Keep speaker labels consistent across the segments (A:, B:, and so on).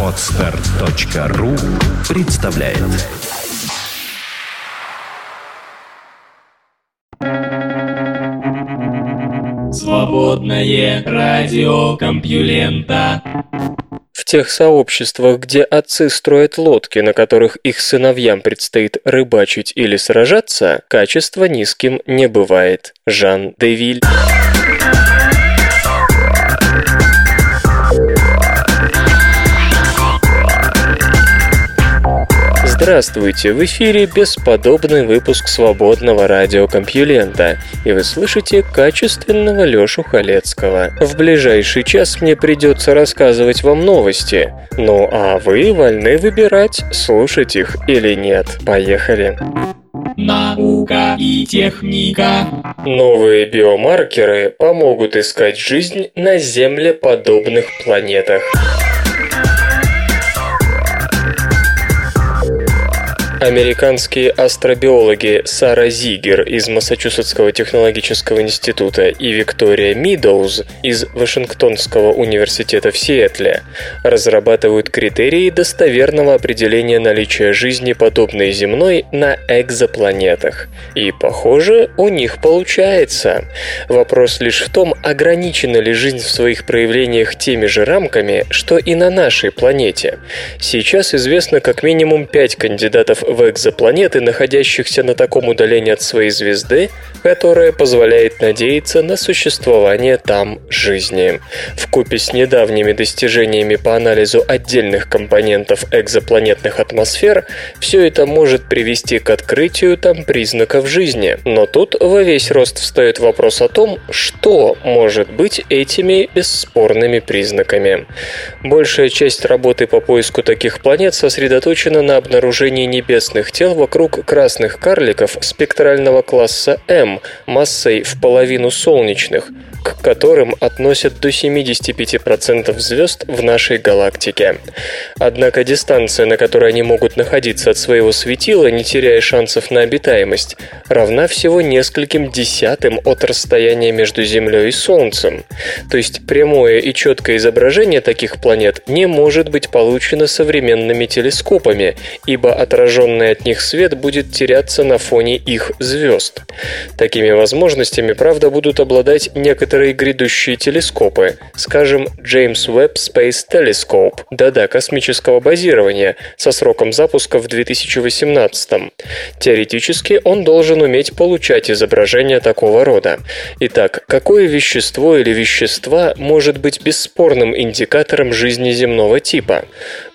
A: Отстар.ру представляет.
B: Свободное радио Компьюлента.
C: В тех сообществах, где отцы строят лодки, на которых их сыновьям предстоит рыбачить или сражаться, качество низким не бывает. Жан Девиль Здравствуйте! В эфире бесподобный выпуск свободного радиокомпьюлента, и вы слышите качественного Лёшу Халецкого. В ближайший час мне придется рассказывать вам новости, ну а вы вольны выбирать, слушать их или нет. Поехали!
B: Наука и техника.
C: Новые биомаркеры помогут искать жизнь на землеподобных планетах. Американские астробиологи Сара Зигер из Массачусетского технологического института и Виктория Мидоуз из Вашингтонского университета в Сиэтле разрабатывают критерии достоверного определения наличия жизни, подобной земной, на экзопланетах. И, похоже, у них получается. Вопрос лишь в том, ограничена ли жизнь в своих проявлениях теми же рамками, что и на нашей планете. Сейчас известно как минимум пять кандидатов в экзопланеты, находящихся на таком удалении от своей звезды, которое позволяет надеяться на существование там жизни. В купе с недавними достижениями по анализу отдельных компонентов экзопланетных атмосфер, все это может привести к открытию там признаков жизни. Но тут во весь рост встает вопрос о том, что может быть этими бесспорными признаками. Большая часть работы по поиску таких планет сосредоточена на обнаружении небесных тел вокруг красных карликов спектрального класса М массой в половину солнечных, к которым относят до 75% звезд в нашей галактике. Однако дистанция, на которой они могут находиться от своего светила, не теряя шансов на обитаемость, равна всего нескольким десятым от расстояния между Землей и Солнцем. То есть прямое и четкое изображение таких планет не может быть получено современными телескопами, ибо отраженный от них свет будет теряться на фоне их звезд. Такими возможностями, правда, будут обладать некоторые грядущие телескопы, скажем, James Webb Space Telescope, да-да, космического базирования, со сроком запуска в 2018. Теоретически он должен уметь получать изображения такого рода. Итак, какое вещество или вещества может быть бесспорным индикатором жизни земного типа?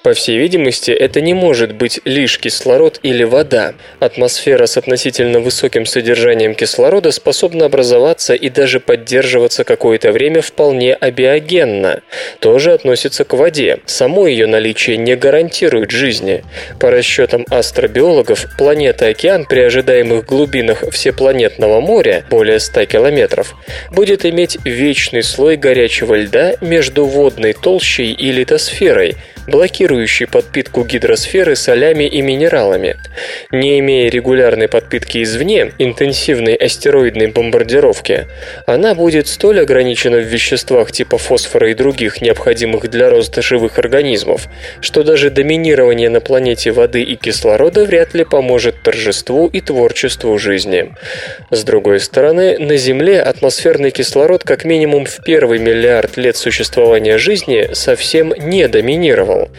C: По всей видимости, это не может быть лишь кислород или вода. Атмосфера с относительно высоким содержанием кислорода способна образоваться и даже поддерживаться какое-то время вполне абиогенно. Тоже относится к воде. Само ее наличие не гарантирует жизни. По расчетам астробиологов, планета-океан при ожидаемых глубинах всепланетного моря, более 100 километров, будет иметь вечный слой горячего льда между водной толщей и литосферой, блокирующий подпитку гидросферы солями и минералами. Не имея регулярной подпитки извне, интенсивной астероидной бомбардировки, она будет столь ограничена в веществах типа фосфора и других необходимых для роста живых организмов, что даже доминирование на планете воды и кислорода вряд ли поможет торжеству и творчеству жизни. С другой стороны, на Земле атмосферный кислород как минимум в первый миллиард лет существования жизни совсем не доминировал, Маршалл.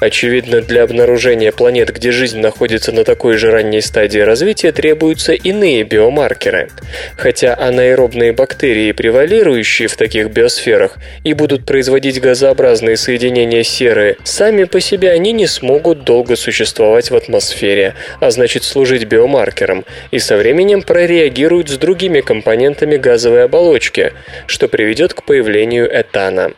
C: Очевидно, для обнаружения планет, где жизнь находится на такой же ранней стадии развития, требуются иные биомаркеры. Хотя анаэробные бактерии, превалирующие в таких биосферах, и будут производить газообразные соединения серы, сами по себе они не смогут долго существовать в атмосфере, а значит служить биомаркером, и со временем прореагируют с другими компонентами газовой оболочки, что приведет к появлению этана.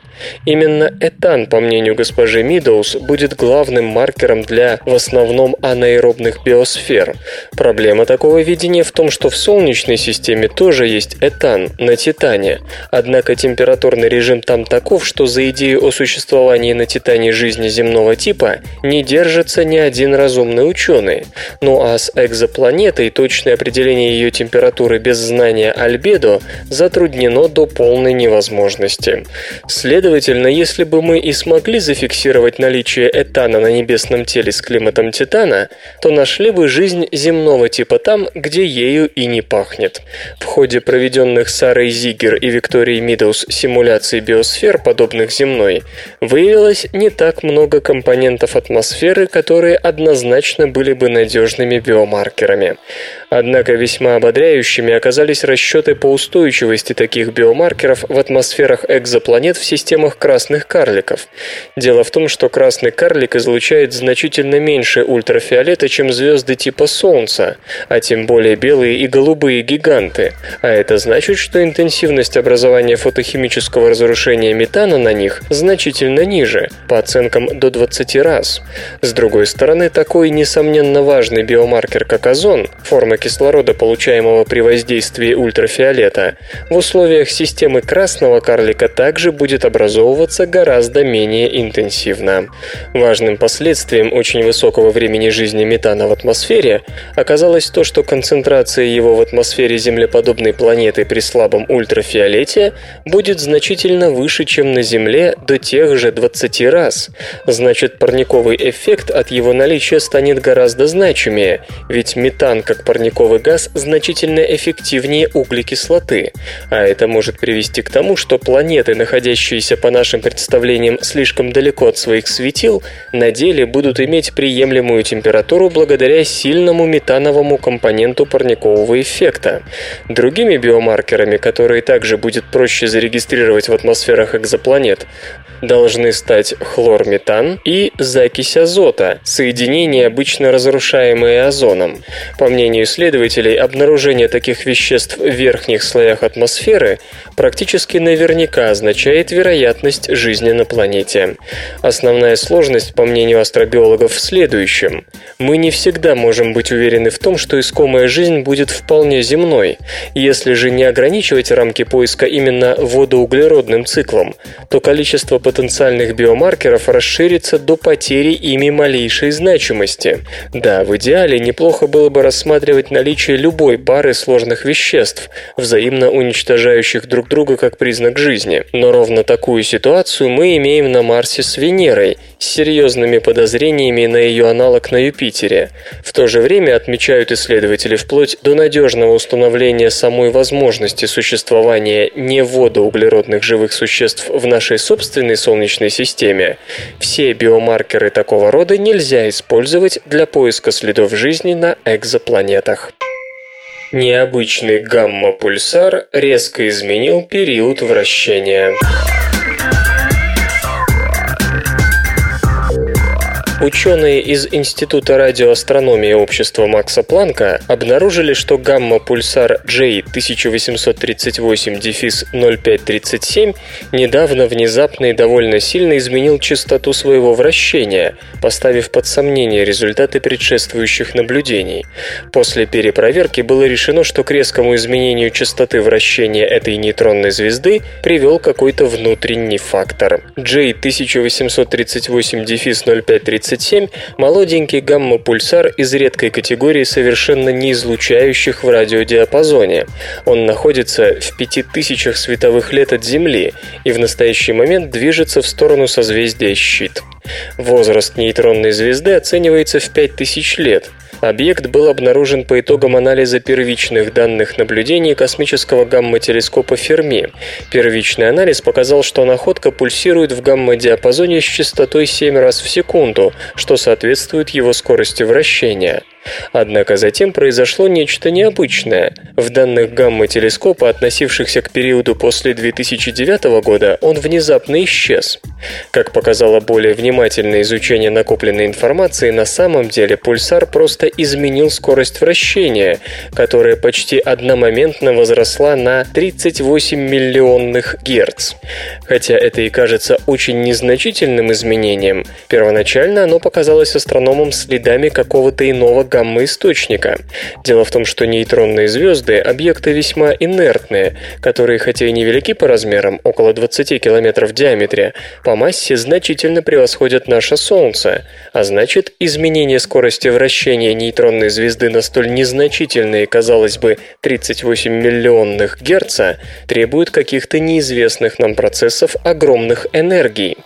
C: Именно этан, по мнению госпожи Мид, Meadows будет главным маркером для в основном анаэробных биосфер. Проблема такого видения в том, что в Солнечной системе тоже есть этан на Титане, однако температурный режим там таков, что за идею о существовании на Титане жизни земного типа не держится ни один разумный ученый. Ну а с экзопланетой точное определение ее температуры без знания альбедо затруднено до полной невозможности. Следовательно, если бы мы и смогли зафиксировать наличие этана на небесном теле с климатом Титана, то нашли бы жизнь земного типа там, где ею и не пахнет. В ходе проведенных Сарой Зигер и Викторией Мидоус симуляций биосфер, подобных земной, выявилось не так много компонентов атмосферы, которые однозначно были бы надежными биомаркерами. Однако весьма ободряющими оказались расчеты по устойчивости таких биомаркеров в атмосферах экзопланет в системах красных карликов. Дело в том, что красный карлик излучает значительно меньше ультрафиолета, чем звезды типа Солнца, а тем более белые и голубые гиганты. А это значит, что интенсивность образования фотохимического разрушения метана на них значительно ниже, по оценкам до 20 раз. С другой стороны, такой несомненно важный биомаркер, как озон, форма кислорода, получаемого при воздействии ультрафиолета, в условиях системы красного карлика также будет образовываться гораздо менее интенсивно. Важным последствием очень высокого времени жизни метана в атмосфере оказалось то, что концентрация его в атмосфере землеподобной планеты при слабом ультрафиолете будет значительно выше, чем на Земле до тех же 20 раз. Значит, парниковый эффект от его наличия станет гораздо значимее, ведь метан как парниковый газ значительно эффективнее углекислоты, а это может привести к тому, что планеты, находящиеся по нашим представлениям слишком далеко от своих светил, на деле будут иметь приемлемую температуру благодаря сильному метановому компоненту парникового эффекта. Другими биомаркерами, которые также будет проще зарегистрировать в атмосферах экзопланет, должны стать хлорметан и закись азота, соединения, обычно разрушаемые озоном. По мнению исследователей, обнаружение таких веществ в верхних слоях атмосферы практически наверняка означает вероятность жизни на планете. Основная сложность, по мнению астробиологов, в следующем. Мы не всегда можем быть уверены в том, что искомая жизнь будет вполне земной. Если же не ограничивать рамки поиска именно водоуглеродным циклом, то количество потенциальных биомаркеров расширится до потери ими малейшей значимости. Да, в идеале неплохо было бы рассматривать наличие любой пары сложных веществ, взаимно уничтожающих друг друга как признак жизни. Но ровно такую ситуацию мы имеем на Марсе с Венерой, с серьезными подозрениями на ее аналог на Юпитере. В то же время отмечают исследователи вплоть до надежного установления самой возможности существования неводоуглеродных живых существ в нашей собственной Солнечной системе, все биомаркеры такого рода нельзя использовать для поиска следов жизни на экзопланетах. Необычный гамма-пульсар резко изменил период вращения. Ученые из Института радиоастрономии общества Макса Планка обнаружили, что гамма-пульсар J1838-0537 недавно внезапно и довольно сильно изменил частоту своего вращения, поставив под сомнение результаты предшествующих наблюдений. После перепроверки было решено, что к резкому изменению частоты вращения этой нейтронной звезды привел какой-то внутренний фактор. J1838-0537 27 молоденький гамма-пульсар из редкой категории совершенно не излучающих в радиодиапазоне. Он находится в 5000 световых лет от Земли и в настоящий момент движется в сторону созвездия Щит. Возраст нейтронной звезды оценивается в 5000 лет. Объект был обнаружен по итогам анализа первичных данных наблюдений космического гамма-телескопа Ферми. Первичный анализ показал, что находка пульсирует в гамма-диапазоне с частотой 7 раз в секунду, что соответствует его скорости вращения. Однако затем произошло нечто необычное. В данных гамма-телескопа, относившихся к периоду после 2009 года, он внезапно исчез. Как показало более внимательное изучение накопленной информации, на самом деле пульсар просто изменил скорость вращения, которая почти одномоментно возросла на 38 миллионных герц. Хотя это и кажется очень незначительным изменением, первоначально оно показалось астрономам следами какого-то иного гамма-источника. Дело в том, что нейтронные звезды – объекты весьма инертные, которые, хотя и невелики по размерам, около 20 километров в диаметре, по массе значительно превосходят наше Солнце, а значит, изменение скорости вращения нейтронной звезды на столь незначительные, казалось бы, 38 миллионных герца требует каких-то неизвестных нам процессов огромных энергий.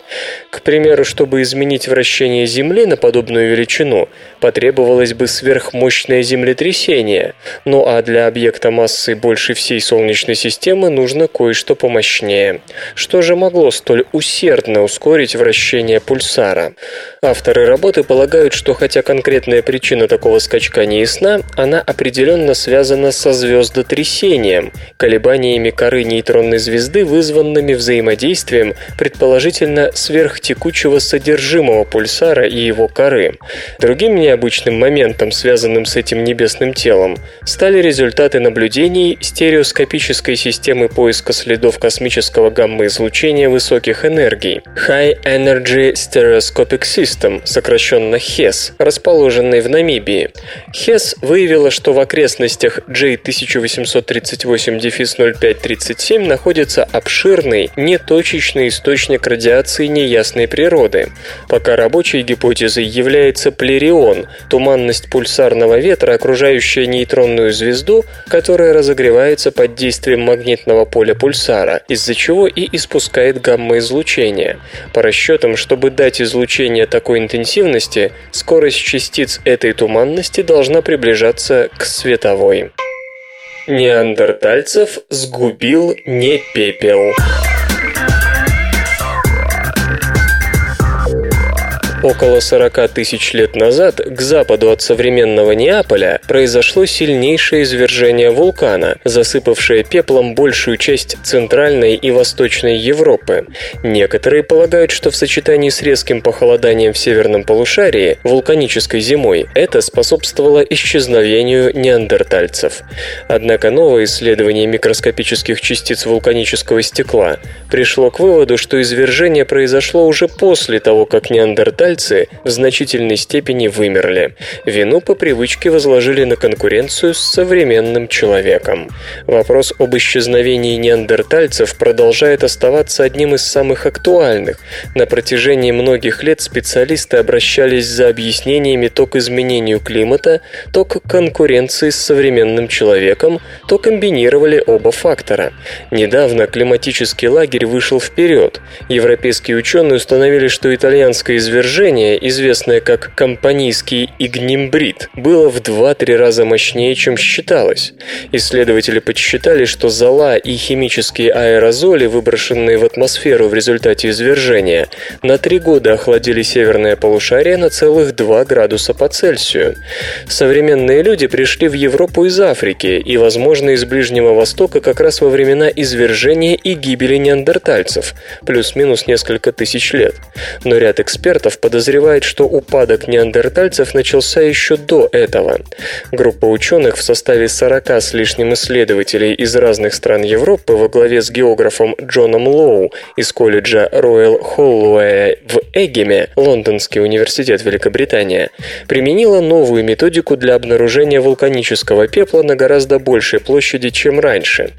C: К примеру, чтобы изменить вращение Земли на подобную величину, потребовалось бы сверхмощное землетрясение, ну а для объекта массы больше всей Солнечной системы нужно кое-что помощнее. Что же могло столь усердно ускорить вращение пульсара? Авторы работы полагают, что хотя конкретная причина такого скачка не ясна, она определенно связана со звездотрясением, колебаниями коры нейтронной звезды, вызванными взаимодействием предположительно сверхтекучего содержимого пульсара и его коры. Другим необычным моментом, связанным с этим небесным телом, стали результаты наблюдений стереоскопической системы поиска следов космического гамма-излучения высоких энергий High Energy Stereoscopic System, сокращенно HES, расположенной в Намибии. HES выявила, что в окрестностях J1838-0537 находится обширный, неточечный источник радиации неясной природы. Пока рабочей гипотезой является плерион, туманность пульсарного ветра, окружающая нейтронную звезду, которая разогревается под действием магнитного поля пульсара, из-за чего и испускает гамма-излучение. По расчетам, чтобы дать излучение такой интенсивности, скорость частиц этой туманности должна приближаться к световой. Неандертальцев сгубил не пепел. Около 40 тысяч лет назад к западу от современного Неаполя произошло сильнейшее извержение вулкана, засыпавшее пеплом большую часть центральной и восточной Европы. Некоторые полагают, что в сочетании с резким похолоданием в северном полушарии, вулканической зимой, это способствовало исчезновению неандертальцев. Однако новое исследование микроскопических частиц вулканического стекла пришло к выводу, что извержение произошло уже после того, как неандертальцы неандертальцы в значительной степени вымерли. Вину по привычке возложили на конкуренцию с современным человеком. Вопрос об исчезновении неандертальцев продолжает оставаться одним из самых актуальных. На протяжении многих лет специалисты обращались за объяснениями то к изменению климата, то к конкуренции с современным человеком, то комбинировали оба фактора. Недавно климатический лагерь вышел вперед. Европейские ученые установили, что итальянское извержение извержение, известное как компанийский игнимбрит, было в 2-3 раза мощнее, чем считалось. Исследователи подсчитали, что зола и химические аэрозоли, выброшенные в атмосферу в результате извержения, на 3 года охладили северное полушарие на целых 2 градуса по Цельсию. Современные люди пришли в Европу из Африки и, возможно, из Ближнего Востока как раз во времена извержения и гибели неандертальцев, плюс-минус несколько тысяч лет. Но ряд экспертов подозревает, что упадок неандертальцев начался еще до этого. Группа ученых в составе 40 с лишним исследователей из разных стран Европы во главе с географом Джоном Лоу из колледжа Роyal Холлоуэ в Эгеме, Лондонский университет Великобритания, применила новую методику для обнаружения вулканического пепла на гораздо большей площади, чем раньше.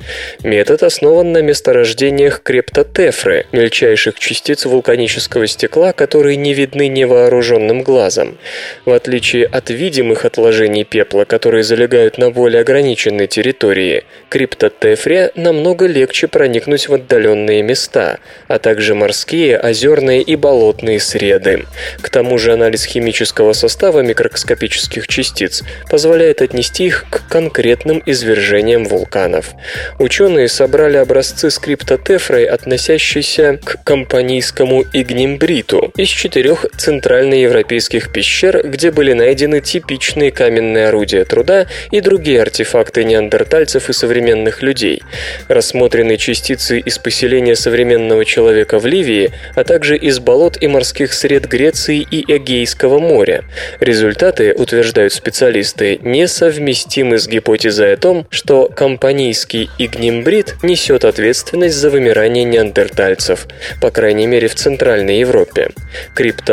C: Метод основан на месторождениях крептотефры, мельчайших частиц вулканического стекла, которые не видны видны невооруженным глазом. В отличие от видимых отложений пепла, которые залегают на более ограниченной территории, криптотефре намного легче проникнуть в отдаленные места, а также морские, озерные и болотные среды. К тому же анализ химического состава микроскопических частиц позволяет отнести их к конкретным извержениям вулканов. Ученые собрали образцы с криптотефрой, относящиеся к компанийскому игнимбриту, из четырех центральноевропейских пещер, где были найдены типичные каменные орудия труда и другие артефакты неандертальцев и современных людей. Рассмотрены частицы из поселения современного человека в Ливии, а также из болот и морских сред Греции и Эгейского моря. Результаты, утверждают специалисты, несовместимы с гипотезой о том, что компанийский игнимбрид несет ответственность за вымирание неандертальцев, по крайней мере в Центральной Европе.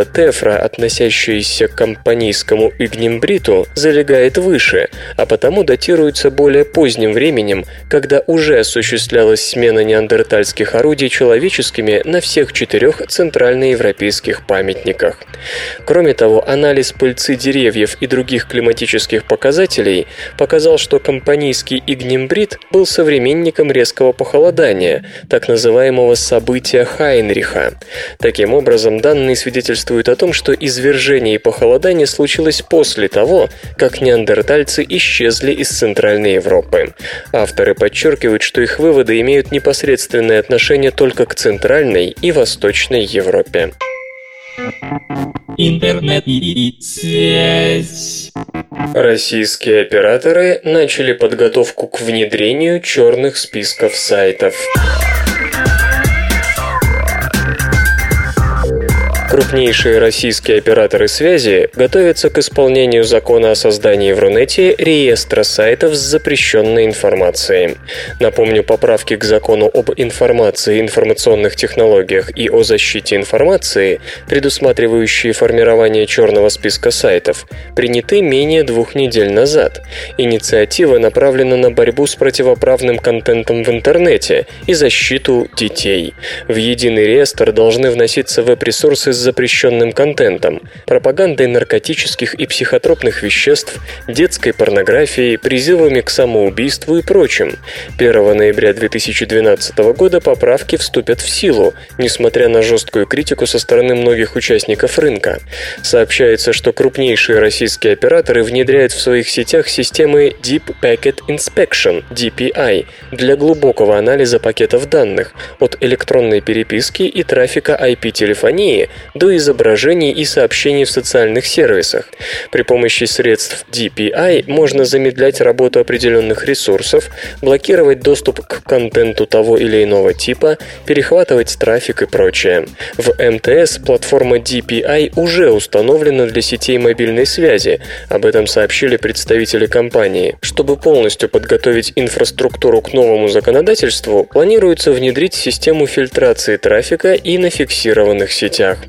C: Криптотефра, относящаяся к компанийскому игнимбриту, залегает выше, а потому датируется более поздним временем, когда уже осуществлялась смена неандертальских орудий человеческими на всех четырех центральноевропейских памятниках. Кроме того, анализ пыльцы деревьев и других климатических показателей показал, что компанийский игнимбрит был современником резкого похолодания, так называемого события Хайнриха. Таким образом, данные свидетельствуют о том, что извержение и похолодание случилось после того, как неандертальцы исчезли из Центральной Европы. Авторы подчеркивают, что их выводы имеют непосредственное отношение только к Центральной и Восточной Европе.
B: Интернет и связь.
C: Российские операторы начали подготовку к внедрению черных списков сайтов. Крупнейшие российские операторы связи готовятся к исполнению закона о создании в Рунете реестра сайтов с запрещенной информацией. Напомню, поправки к закону об информации, информационных технологиях и о защите информации, предусматривающие формирование черного списка сайтов, приняты менее двух недель назад. Инициатива направлена на борьбу с противоправным контентом в интернете и защиту детей. В единый реестр должны вноситься веб-ресурсы с запрещенным контентом, пропагандой наркотических и психотропных веществ, детской порнографией, призывами к самоубийству и прочим. 1 ноября 2012 года поправки вступят в силу, несмотря на жесткую критику со стороны многих участников рынка. Сообщается, что крупнейшие российские операторы внедряют в своих сетях системы Deep Packet Inspection DPI для глубокого анализа пакетов данных от электронной переписки и трафика IP-телефонии до изображений и сообщений в социальных сервисах. При помощи средств DPI можно замедлять работу определенных ресурсов, блокировать доступ к контенту того или иного типа, перехватывать трафик и прочее. В МТС платформа DPI уже установлена для сетей мобильной связи. Об этом сообщили представители компании. Чтобы полностью подготовить инфраструктуру к новому законодательству, планируется внедрить систему фильтрации трафика и на фиксированных сетях.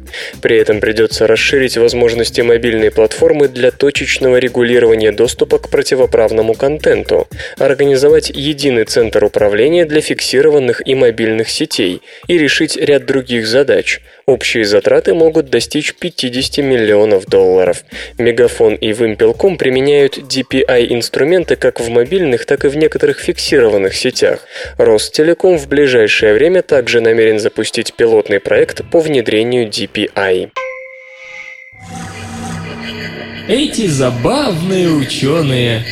C: При этом придется расширить возможности мобильной платформы для точечного регулирования доступа к противоправному контенту, организовать единый центр управления для фиксированных и мобильных сетей и решить ряд других задач. Общие затраты могут достичь 50 миллионов долларов. Мегафон и Вимпелком применяют DPI-инструменты как в мобильных, так и в некоторых фиксированных сетях. Ростелеком в ближайшее время также намерен запустить пилотный проект по внедрению DPI.
B: Эти забавные ученые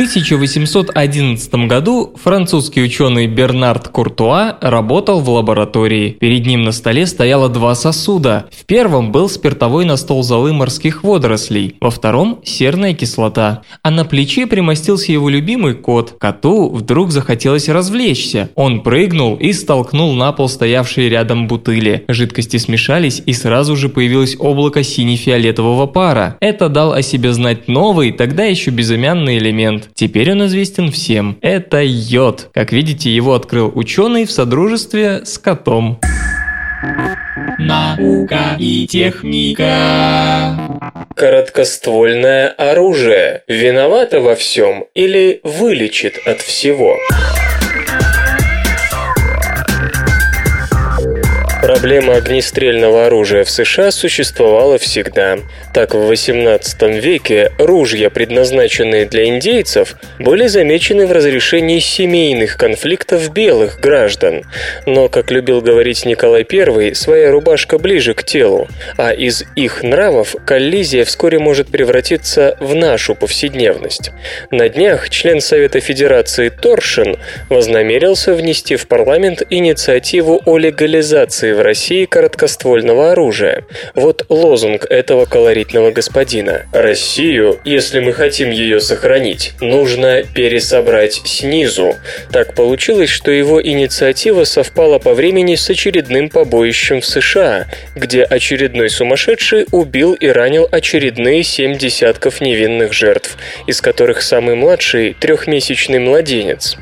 D: 1811 году французский ученый Бернард Куртуа работал в лаборатории. Перед ним на столе стояло два сосуда. В первом был спиртовой настол золы морских водорослей, во втором – серная кислота. А на плече примостился его любимый кот. Коту вдруг захотелось развлечься. Он прыгнул и столкнул на пол стоявшие рядом бутыли. Жидкости смешались и сразу же появилось облако сине-фиолетового пара. Это дал о себе знать новый, тогда еще безымянный элемент. Теперь он известен всем. Это йод. Как видите, его открыл ученый в содружестве с котом.
B: Наука и техника.
C: Короткоствольное оружие виновато во всем или вылечит от всего? Проблема огнестрельного оружия в США существовала всегда. Так, в XVIII веке ружья, предназначенные для индейцев, были замечены в разрешении семейных конфликтов белых граждан. Но, как любил говорить Николай I, своя рубашка ближе к телу, а из их нравов коллизия вскоре может превратиться в нашу повседневность. На днях член Совета Федерации Торшин вознамерился внести в парламент инициативу о легализации в России короткоствольного оружия. Вот лозунг этого колоритного господина. «Россию, если мы хотим ее сохранить, нужно пересобрать снизу». Так получилось, что его инициатива совпала по времени с очередным побоищем в США, где очередной сумасшедший убил и ранил очередные семь десятков невинных жертв, из которых самый младший – трехмесячный младенец.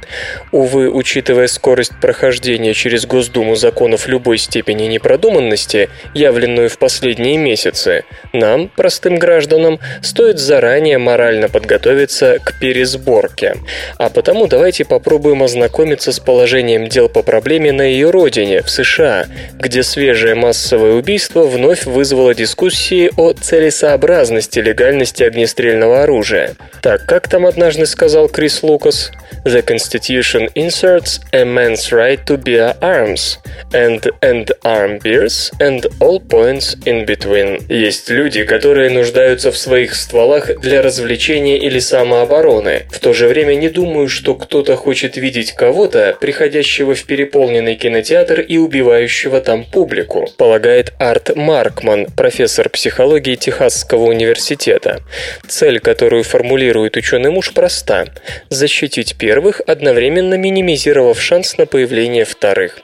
C: Увы, учитывая скорость прохождения через Госдуму законов любой степени непродуманности, явленную в последние месяцы, нам, простым гражданам, стоит заранее морально подготовиться к пересборке. А потому давайте попробуем ознакомиться с положением дел по проблеме на ее родине, в США, где свежее массовое убийство вновь вызвало дискуссии о целесообразности легальности огнестрельного оружия. Так, как там однажды сказал Крис Лукас? The Constitution inserts a man's right to bear arms and and arm bears and all points in between. Есть люди, которые нуждаются в своих стволах для развлечения или самообороны. В то же время не думаю, что кто-то хочет видеть кого-то, приходящего в переполненный кинотеатр и убивающего там публику, полагает Арт Маркман, профессор психологии Техасского университета. Цель, которую формулирует ученый муж, проста – защитить первых, одновременно минимизировав шанс на появление вторых.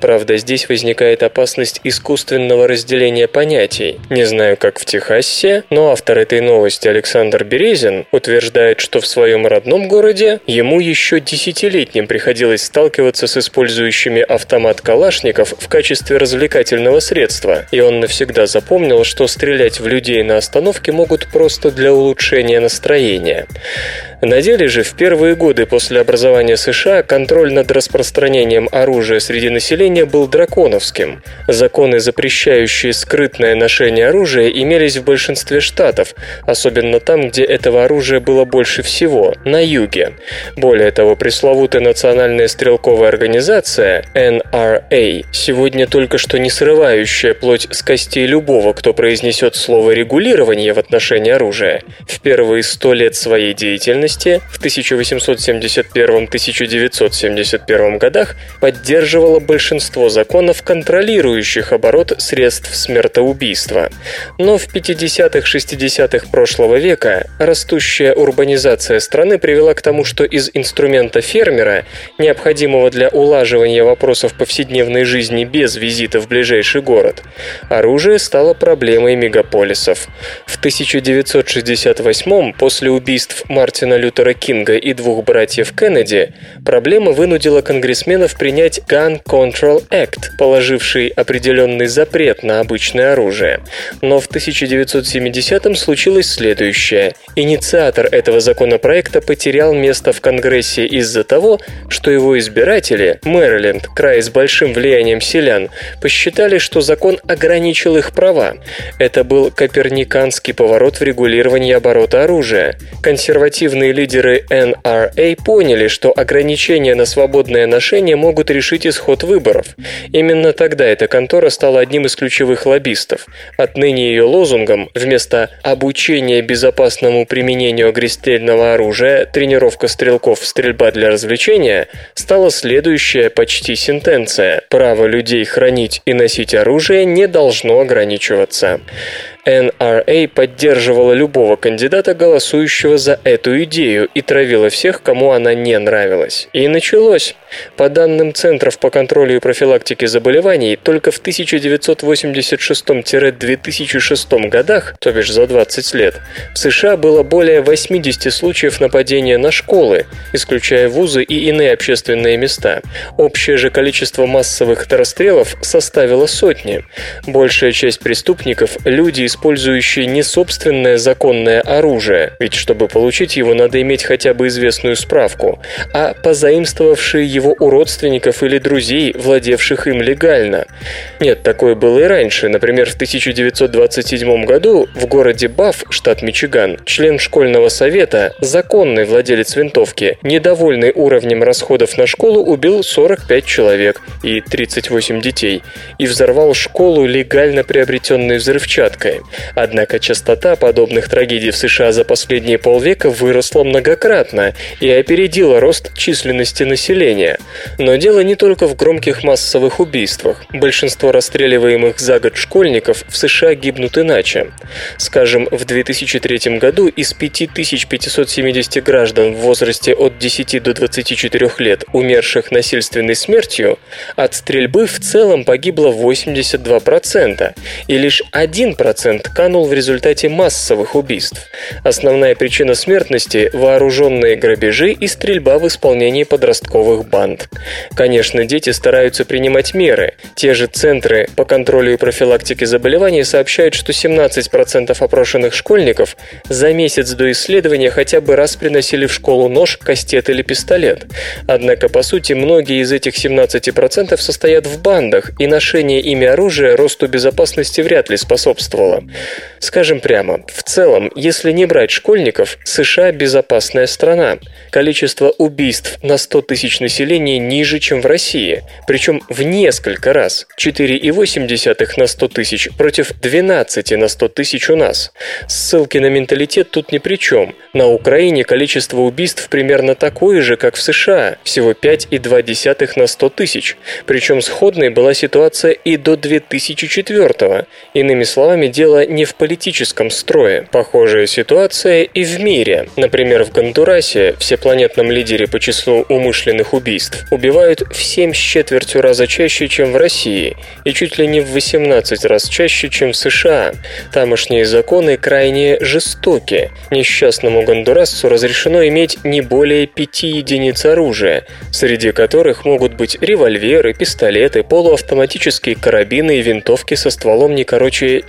C: Правда, здесь возникает опасность искусственного разделения понятий. Не знаю, как в Техасе, но автор этой новости Александр Березин утверждает, что в своем родном городе ему еще десятилетним приходилось сталкиваться с использующими автомат калашников в качестве развлекательного средства, и он навсегда запомнил, что стрелять в людей на остановке могут просто для улучшения настроения. На деле же в первые годы после образования США контроль над распространением оружия среди населения был драконовским. Законы, запрещающие скрытное ношение оружия, имелись в большинстве штатов, особенно там, где этого оружия было больше всего, на юге. Более того, пресловутая национальная стрелковая организация NRA, сегодня только что не срывающая плоть с костей любого, кто произнесет слово «регулирование» в отношении оружия, в первые сто лет своей деятельности деятельности в 1871-1971 годах поддерживала большинство законов, контролирующих оборот средств смертоубийства. Но в 50-60-х прошлого века растущая урбанизация страны привела к тому, что из инструмента фермера, необходимого для улаживания вопросов повседневной жизни без визита в ближайший город, оружие стало проблемой мегаполисов. В 1968 после убийств Мартина Лютера Кинга и двух братьев Кеннеди, проблема вынудила конгрессменов принять Gun Control Act, положивший определенный запрет на обычное оружие. Но в 1970-м случилось следующее. Инициатор этого законопроекта потерял место в Конгрессе из-за того, что его избиратели, Мэриленд, край с большим влиянием селян, посчитали, что закон ограничил их права. Это был коперниканский поворот в регулировании оборота оружия. Консервативные лидеры NRA поняли, что ограничения на свободное ношение могут решить исход выборов. Именно тогда эта контора стала одним из ключевых лоббистов. Отныне ее лозунгом вместо «обучения безопасному применению огнестрельного оружия, тренировка стрелков, стрельба для развлечения» стала следующая почти сентенция «Право людей хранить и носить оружие не должно ограничиваться». NRA поддерживала любого кандидата, голосующего за эту идею, и травила всех, кому она не нравилась. И началось. По данным Центров по контролю и профилактике заболеваний, только в 1986-2006 годах, то бишь за 20 лет, в США было более 80 случаев нападения на школы, исключая вузы и иные общественные места. Общее же количество массовых расстрелов составило сотни. Большая часть преступников – люди, использующие не собственное законное оружие, ведь чтобы получить его, надо иметь хотя бы известную справку, а позаимствовавшие его у родственников или друзей, владевших им легально. Нет, такое было и раньше. Например, в 1927 году в городе Бафф, штат Мичиган, член школьного совета, законный владелец винтовки, недовольный уровнем расходов на школу, убил 45 человек и 38 детей и взорвал школу легально приобретенной взрывчаткой. Однако частота подобных трагедий в США за последние полвека выросла многократно и опередила рост численности населения. Но дело не только в громких массовых убийствах. Большинство расстреливаемых за год школьников в США гибнут иначе. Скажем, в 2003 году из 5570 граждан в возрасте от 10 до 24 лет, умерших насильственной смертью, от стрельбы в целом погибло 82%, и лишь 1% канул в результате массовых убийств. Основная причина смертности – вооруженные грабежи и стрельба в исполнении подростковых банд. Конечно, дети стараются принимать меры. Те же центры по контролю и профилактике заболеваний сообщают, что 17% опрошенных школьников за месяц до исследования хотя бы раз приносили в школу нож, кастет или пистолет. Однако, по сути, многие из этих 17% состоят в бандах, и ношение ими оружия росту безопасности вряд ли способствовало. Скажем прямо, в целом, если не брать школьников, США безопасная страна. Количество убийств на 100 тысяч населения ниже, чем в России, причем в несколько раз. 4,8 на 100 тысяч против 12 на 100 тысяч у нас. Ссылки на менталитет тут ни при чем. На Украине количество убийств примерно такое же, как в США, всего 5,2 на 100 тысяч. Причем сходной была ситуация и до 2004 Иными словами, дело не в политическом строе. Похожая ситуация и в мире. Например, в Гондурасе, всепланетном лидере по числу умышленных убийств, убивают в 7 с четвертью раза чаще, чем в России, и чуть ли не в 18 раз чаще, чем в США. Тамошние законы крайне жестоки. Несчастному гондурасцу разрешено иметь не более 5 единиц оружия, среди которых могут быть револьверы, пистолеты, полуавтоматические карабины и винтовки со стволом не короче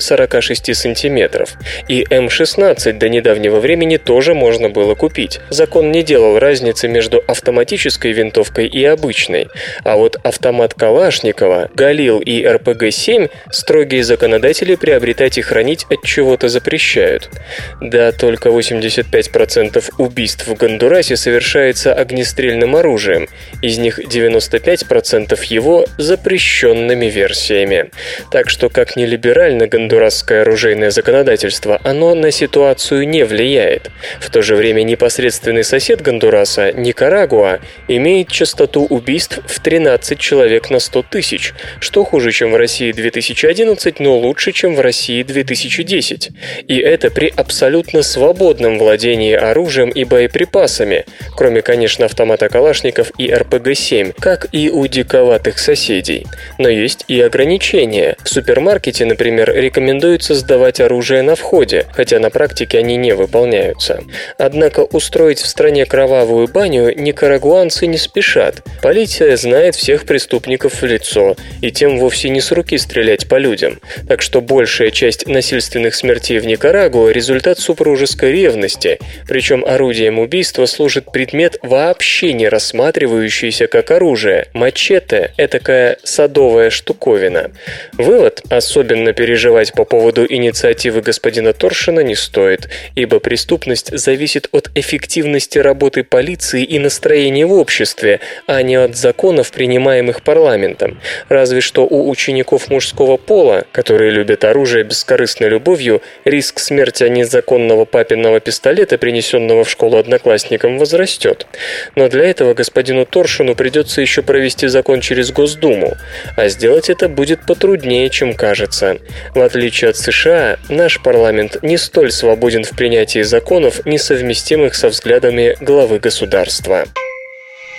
C: 46 сантиметров. И М-16 до недавнего времени тоже можно было купить. Закон не делал разницы между автоматической винтовкой и обычной. А вот автомат Калашникова, Галил и РПГ-7 строгие законодатели приобретать и хранить от чего-то запрещают. Да, только 85% убийств в Гондурасе совершается огнестрельным оружием, из них 95% его запрещенными версиями. Так что, как ни либерально гондурасское оружейное законодательство, оно на ситуацию не влияет. В то же время непосредственный сосед Гондураса, Никарагуа, имеет частоту убийств в 13 человек на 100 тысяч, что хуже, чем в России 2011, но лучше, чем в России 2010. И это при абсолютно свободном владении оружием и боеприпасами, кроме, конечно, автомата Калашников и РПГ-7, как и у диковатых соседей. Но есть и ограничения. В супермаркете, например, рекомендуется сдавать оружие на входе, хотя на практике они не выполняются. Однако устроить в стране кровавую баню никарагуанцы не спешат. Полиция знает всех преступников в лицо, и тем вовсе не с руки стрелять по людям. Так что большая часть насильственных смертей в Никарагуа – результат супружеской ревности, причем орудием убийства служит предмет, вообще не рассматривающийся как оружие – мачете – этакая садовая штуковина. Вывод – особенно переживать по поводу инициативы господина Торшина не стоит, ибо преступность зависит от эффективности работы полиции и настроения в обществе, а не от законов, принимаемых парламентом. Разве что у учеников мужского пола, которые любят оружие бескорыстной любовью, риск смерти от незаконного папиного пистолета, принесенного в школу одноклассникам, возрастет. Но для этого господину Торшину придется еще провести закон через Госдуму, а сделать это будет потруднее, чем кажется. В отличие от США, наш парламент не столь свободен в принятии законов, несовместимых со взглядами главы государства.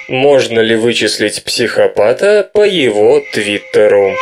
C: Можно ли вычислить психопата по его твиттеру?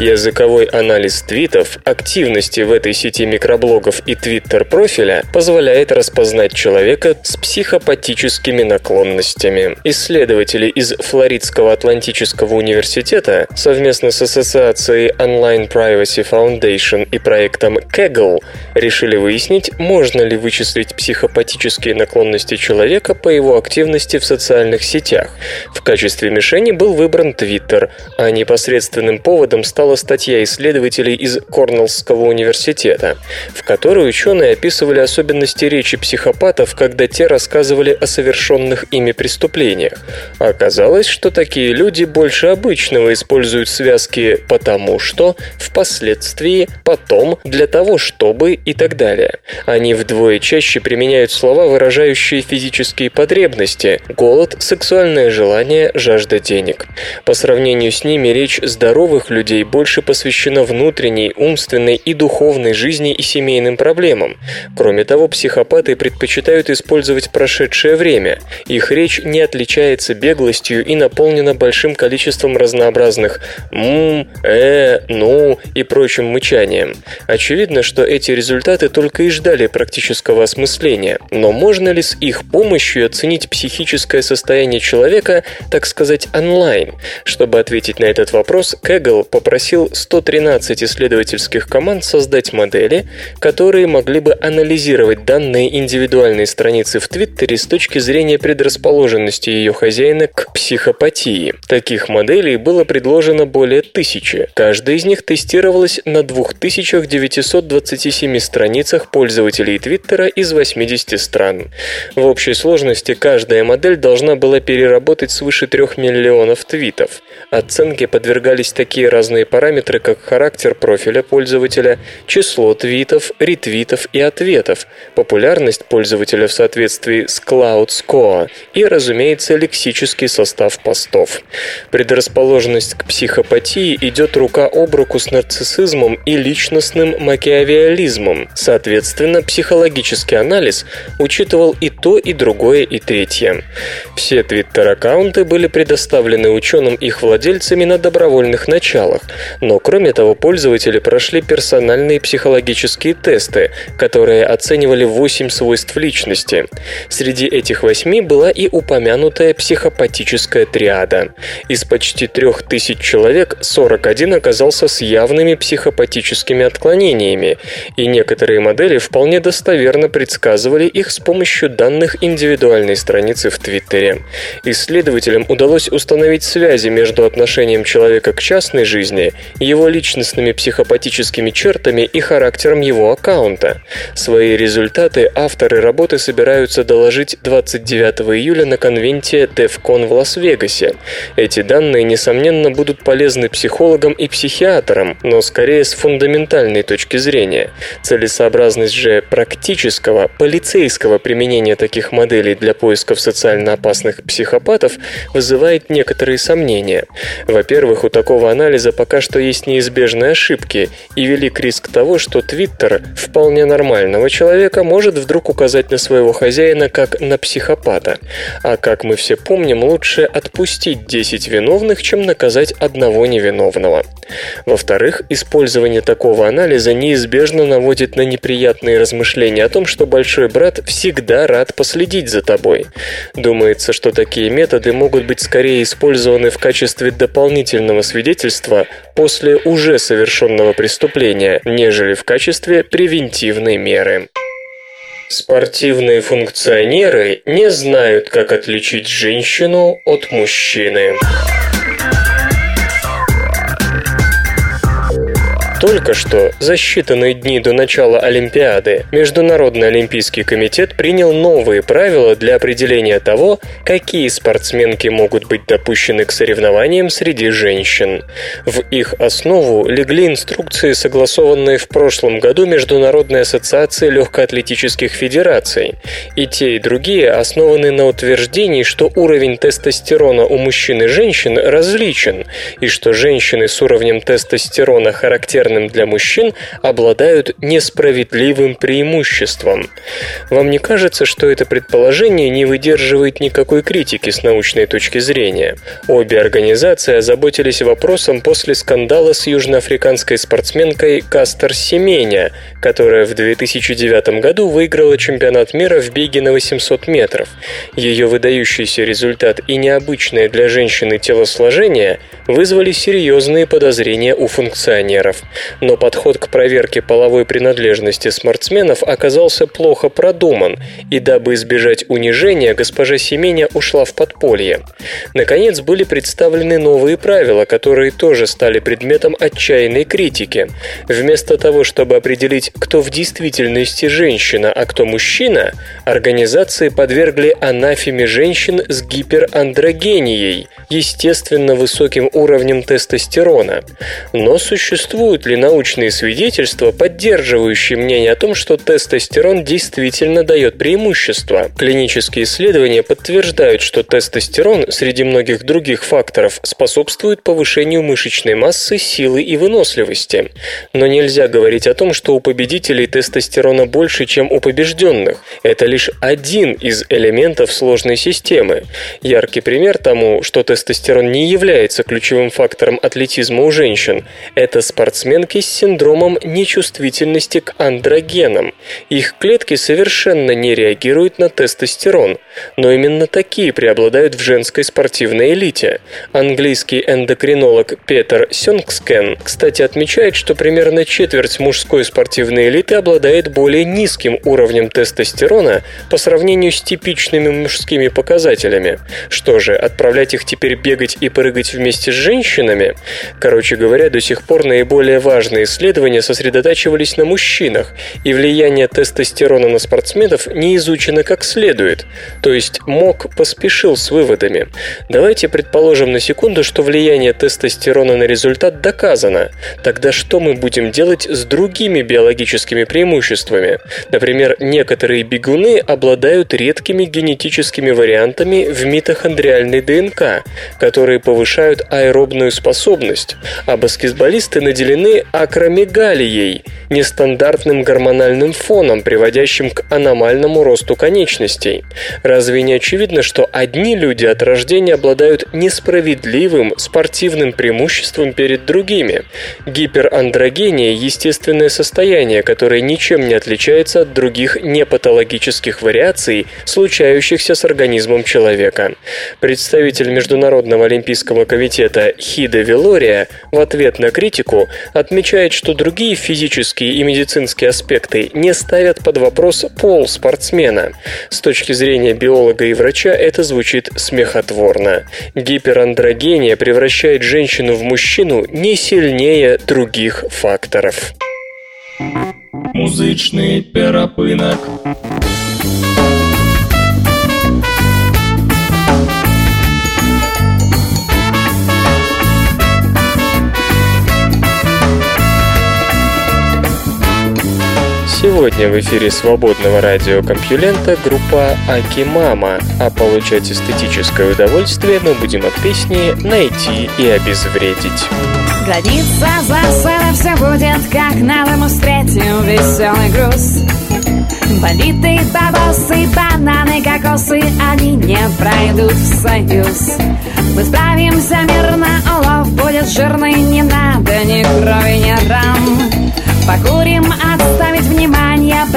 C: Языковой анализ твитов, активности в этой сети микроблогов и твиттер-профиля позволяет распознать человека с психопатическими наклонностями. Исследователи из Флоридского Атлантического университета совместно с Ассоциацией Online Privacy Foundation и проектом Kaggle решили выяснить, можно ли вычислить психопатические наклонности человека по его активности в социальных сетях. В качестве мишени был выбран Twitter, а непосредственным поводом стало попала статья исследователей из Корнеллского университета, в которой ученые описывали особенности речи психопатов, когда те рассказывали о совершенных ими преступлениях. Оказалось, что такие люди больше обычного используют связки «потому что», «впоследствии», «потом», «для того, чтобы» и так далее. Они вдвое чаще применяют слова, выражающие физические потребности – голод, сексуальное желание, жажда денег. По сравнению с ними речь здоровых людей больше посвящена внутренней, умственной и духовной жизни и семейным проблемам. Кроме того, психопаты предпочитают использовать прошедшее время. Их речь не отличается беглостью и наполнена большим количеством разнообразных «м», «э», «ну» и прочим мычанием. Очевидно, что эти результаты только и ждали практического осмысления. Но можно ли с их помощью оценить психическое состояние человека, так сказать, онлайн? Чтобы ответить на этот вопрос, Кэгл попросил 113 исследовательских команд создать модели, которые могли бы анализировать данные индивидуальной страницы в Твиттере с точки зрения предрасположенности ее хозяина к психопатии. Таких моделей было предложено более тысячи. Каждая из них тестировалась на 2927 страницах пользователей Твиттера из 80 стран. В общей сложности каждая модель должна была переработать свыше 3 миллионов твитов. Оценке подвергались такие разные параметры, как характер профиля пользователя, число твитов, ретвитов и ответов, популярность пользователя в соответствии с Cloud Score и, разумеется, лексический состав постов. Предрасположенность к психопатии идет рука об руку с нарциссизмом и личностным макиавиализмом. Соответственно, психологический анализ учитывал и то, и другое, и третье. Все твиттер-аккаунты были предоставлены ученым их владельцами на добровольных началах, но кроме того пользователи прошли персональные психологические тесты, которые оценивали 8 свойств личности. Среди этих восьми была и упомянутая психопатическая триада. Из почти 3000 человек 41 оказался с явными психопатическими отклонениями, и некоторые модели вполне достоверно предсказывали их с помощью данных индивидуальной страницы в Твиттере. Исследователям удалось установить связи между отношением человека к частной жизни, его личностными психопатическими чертами и характером его аккаунта. Свои результаты авторы работы собираются доложить 29 июля на конвенте DEFCON в Лас-Вегасе. Эти данные, несомненно, будут полезны психологам и психиатрам, но скорее с фундаментальной точки зрения. Целесообразность же практического, полицейского применения таких моделей для поисков социально опасных психопатов вызывает некоторые сомнения. Во-первых, у такого анализа пока что есть неизбежные ошибки и велик риск того, что Твиттер вполне нормального человека может вдруг указать на своего хозяина как на психопата. А как мы все помним, лучше отпустить 10 виновных, чем наказать одного невиновного. Во-вторых, использование такого анализа неизбежно наводит на неприятные размышления о том, что большой брат всегда рад последить за тобой. Думается, что такие методы могут быть скорее использованы в качестве дополнительного свидетельства после уже совершенного преступления, нежели в качестве превентивной меры. Спортивные функционеры не знают, как отличить женщину от мужчины. Только что, за считанные дни до начала Олимпиады, Международный Олимпийский комитет принял новые правила для определения того, какие спортсменки могут быть допущены к соревнованиям среди женщин. В их основу легли инструкции, согласованные в прошлом году Международной ассоциацией легкоатлетических федераций. И те, и другие основаны на утверждении, что уровень тестостерона у мужчин и женщин различен, и что женщины с уровнем тестостерона характерны характерным для мужчин, обладают несправедливым преимуществом. Вам не кажется, что это предположение не выдерживает никакой критики с научной точки зрения? Обе организации озаботились вопросом после скандала с южноафриканской спортсменкой Кастер Семеня, которая в 2009 году выиграла чемпионат мира в беге на 800 метров. Ее выдающийся результат и необычное для женщины телосложение вызвали серьезные подозрения у функционеров. Но подход к проверке половой принадлежности спортсменов оказался плохо продуман, и дабы избежать унижения, госпожа Семеня ушла в подполье. Наконец были представлены новые правила, которые тоже стали предметом отчаянной критики. Вместо того, чтобы определить, кто в действительности женщина, а кто мужчина, организации подвергли анафеме женщин с гиперандрогенией, естественно высоким уровнем тестостерона. Но существуют ли научные свидетельства, поддерживающие мнение о том, что тестостерон действительно дает преимущество? Клинические исследования подтверждают, что тестостерон среди многих других факторов способствует повышению мышечной массы, силы и выносливости. Но нельзя говорить о том, что у победителей тестостерона больше, чем у побежденных. Это лишь один из элементов сложной системы. Яркий пример тому, что тестостерон не является ключевым фактором атлетизма у женщин, это спортсменки с синдромом нечувствительности к андрогенам. Их клетки совершенно не реагируют на тестостерон, но именно такие преобладают в женской спортивной элите. Английский эндокринолог Петер Сёнгскен, кстати, отмечает, что примерно четверть мужской спортивной элиты обладает более низким уровнем тестостерона по сравнению с типичными мужскими показателями. Что же, отправлять их теперь бегать и прыгать вместе с женщинами? Короче говоря, до сих пор наиболее важные исследования сосредотачивались на мужчинах, и влияние тестостерона на спортсменов не изучено как следует. То есть МОК поспешил с выводами. Давайте предположим на секунду, что влияние тестостерона на результат доказано. Тогда что мы будем делать с другими биологическими преимуществами? Например, некоторые бегуны обладают редкими генетическими вариантами в митохондриальной ДНК, которые повышают аэробную способность, а баскетболисты наделены акромегалией, нестандартным гормональным фоном, приводящим к аномальному росту конечностей. Разве не очевидно, что одни люди от рождения обладают несправедливым спортивным преимуществом перед другими? Гиперандрогения – естественное состояние, которое ничем не отличается от других непатологических вариаций, случающихся с организмом человека. Представитель Международного олимпийского комитета Хида Вилория в ответ на критику отмечает, что другие физические и медицинские аспекты не ставят под вопрос пол спортсмена. С точки зрения биолога и врача это звучит смехотворно. Гиперандрогения превращает женщину в мужчину не сильнее других факторов.
B: Музычный перапынок.
C: Сегодня в эфире свободного радиокомпьюлента группа Акимама, а получать эстетическое удовольствие мы будем от песни «Найти и обезвредить».
E: Граница засада, все будет как надо, мы веселый груз. Бандиты, бабосы, бананы, кокосы, они не пройдут в союз. Мы справимся мирно, улов будет жирный, не надо ни крови, ни рам. Покурим, внимание,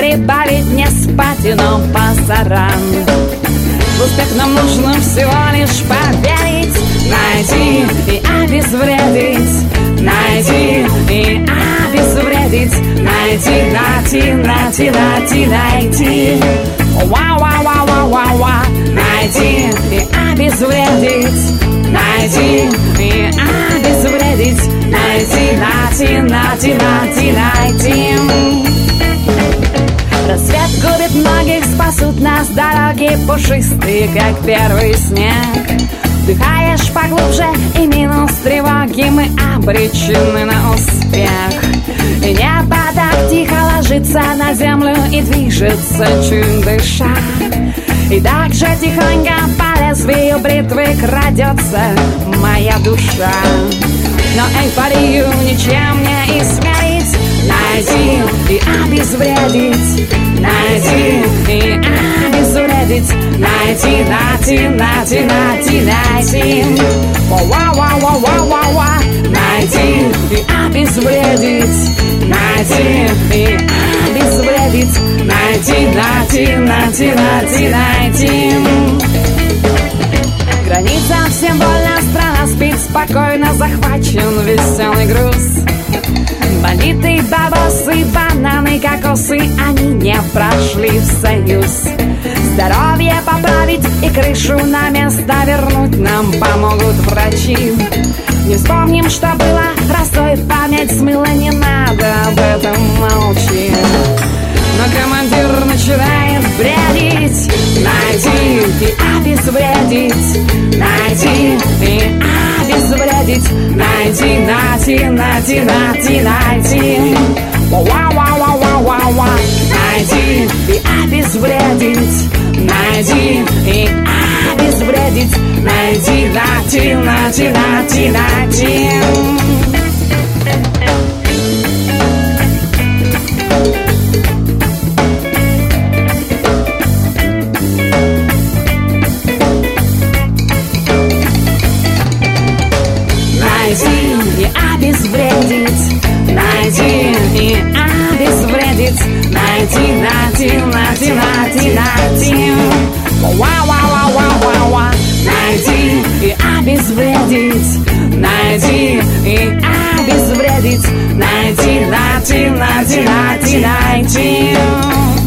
E: прибавить не спать, но пасаран. В успех нам нужно всего лишь поверить, найти и обезвредить, найти и обезвредить, найти, найти, найти, найти, найти. Вау, найти и обезвредить, найти и обезвредить, найти, найти, найти, найти, найти. Рассвет губит многих, спасут нас дороги пушистые, как первый снег. Вдыхаешь поглубже и минус тревоги Мы обречены на успех. И небо так тихо ложится на землю И движется чуть дыша. И так же тихонько по лезвию бритвы Крадется моя душа. Но эйфорию ничем не измерить Найди и обезвредить. Найди и обезвредить. Вау, вау, вау, вау, вау, вау Найти и обезвредить. Найти и обезвредить. Найти, найти, найти, найти, найти Граница всем больно, страна спит спокойно Захвачен веселый груз Бандиты, бабосы, бананы, кокосы Они не прошли в союз. Здоровье поправить и крышу на место вернуть Нам помогут врачи. Не вспомним, что было, простой память смыла Не надо об этом молчи но командир начинает бредить. Найти и обезвредить Найти и обезвредить Найти, найти, найти, найти, найти Ва-ва-ва-ва-ва-ва Найти и обезвредить Найти и обезвредить Найти, найти, найти, найти, найти обезвредить Найти, найти, найти, найти, найти Ва-ва-ва-ва-ва-ва. Найти и обезвредить. Найти и обезвредить. Найти, найти, найти, найти
B: наука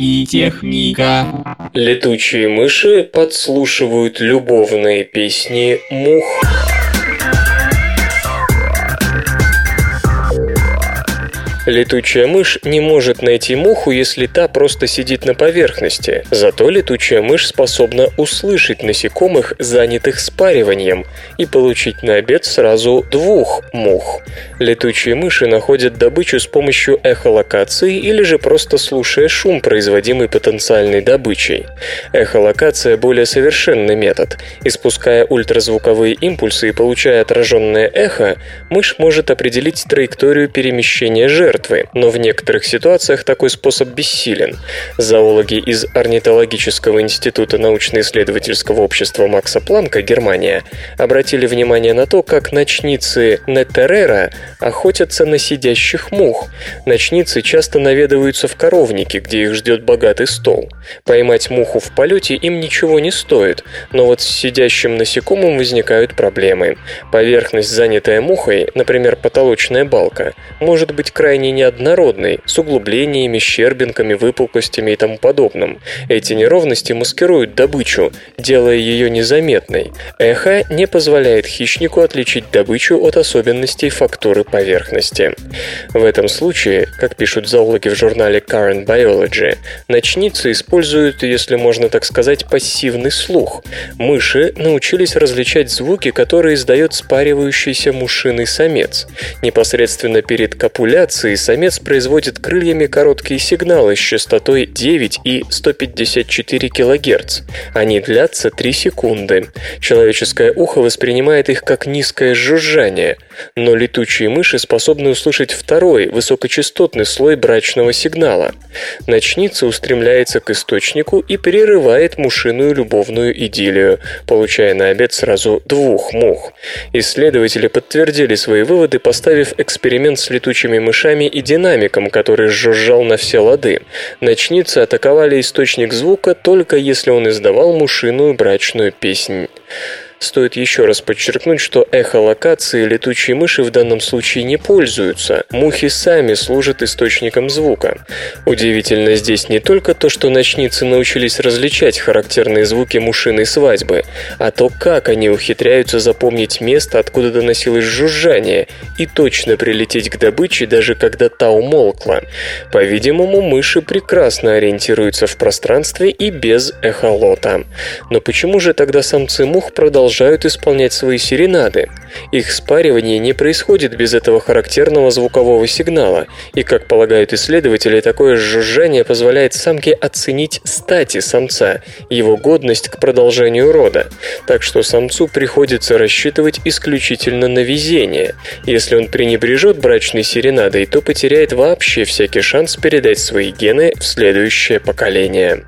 B: и техника.
C: Летучие мыши подслушивают любовные песни мух. Летучая мышь не может найти муху, если та просто сидит на поверхности. Зато летучая мышь способна услышать насекомых, занятых спариванием, и получить на обед сразу двух мух. Летучие мыши находят добычу с помощью эхолокации или же просто слушая шум, производимый потенциальной добычей. Эхолокация – более совершенный метод. Испуская ультразвуковые импульсы и получая отраженное эхо, мышь может определить траекторию перемещения жертвы, жертвы, но в некоторых ситуациях такой способ бессилен. Зоологи из Орнитологического института научно-исследовательского общества Макса Планка, Германия, обратили внимание на то, как ночницы Нетерера охотятся на сидящих мух. Ночницы часто наведываются в коровники, где их ждет богатый стол. Поймать муху в полете им ничего не стоит, но вот с сидящим насекомым возникают проблемы. Поверхность, занятая мухой, например, потолочная балка, может быть крайне крайне неоднородной, с углублениями, щербинками, выпуклостями и тому подобным. Эти неровности маскируют добычу, делая ее незаметной. Эхо не позволяет хищнику отличить добычу от особенностей фактуры поверхности. В этом случае, как пишут зоологи в журнале Current Biology, ночницы используют, если можно так сказать, пассивный слух. Мыши научились различать звуки, которые издает спаривающийся мушиный самец. Непосредственно перед копуляцией и самец производит крыльями короткие сигналы с частотой 9 и 154 кГц. Они длятся 3 секунды. Человеческое ухо воспринимает их как низкое жужжание, но летучие мыши способны услышать второй, высокочастотный слой брачного сигнала. Ночница устремляется к источнику и прерывает мушиную любовную идиллию, получая на обед сразу двух мух. Исследователи подтвердили свои выводы, поставив эксперимент с летучими мышами и динамиком, который жужжал на все лады. Ночницы атаковали источник звука только если он издавал мушиную брачную песнь. Стоит еще раз подчеркнуть, что эхолокации летучие мыши в данном случае не пользуются. Мухи сами служат источником звука. Удивительно здесь не только то, что ночницы научились различать характерные звуки мушиной свадьбы, а то, как они ухитряются запомнить место, откуда доносилось жужжание, и точно прилететь к добыче, даже когда та умолкла. По-видимому, мыши прекрасно ориентируются в пространстве и без эхолота. Но почему же тогда самцы мух продолжают продолжают исполнять свои серенады. Их спаривание не происходит без этого характерного звукового сигнала, и, как полагают исследователи, такое жужжание позволяет самке оценить стати самца, его годность к продолжению рода. Так что самцу приходится рассчитывать исключительно на везение. Если он пренебрежет брачной серенадой, то потеряет вообще всякий шанс передать свои гены в следующее поколение.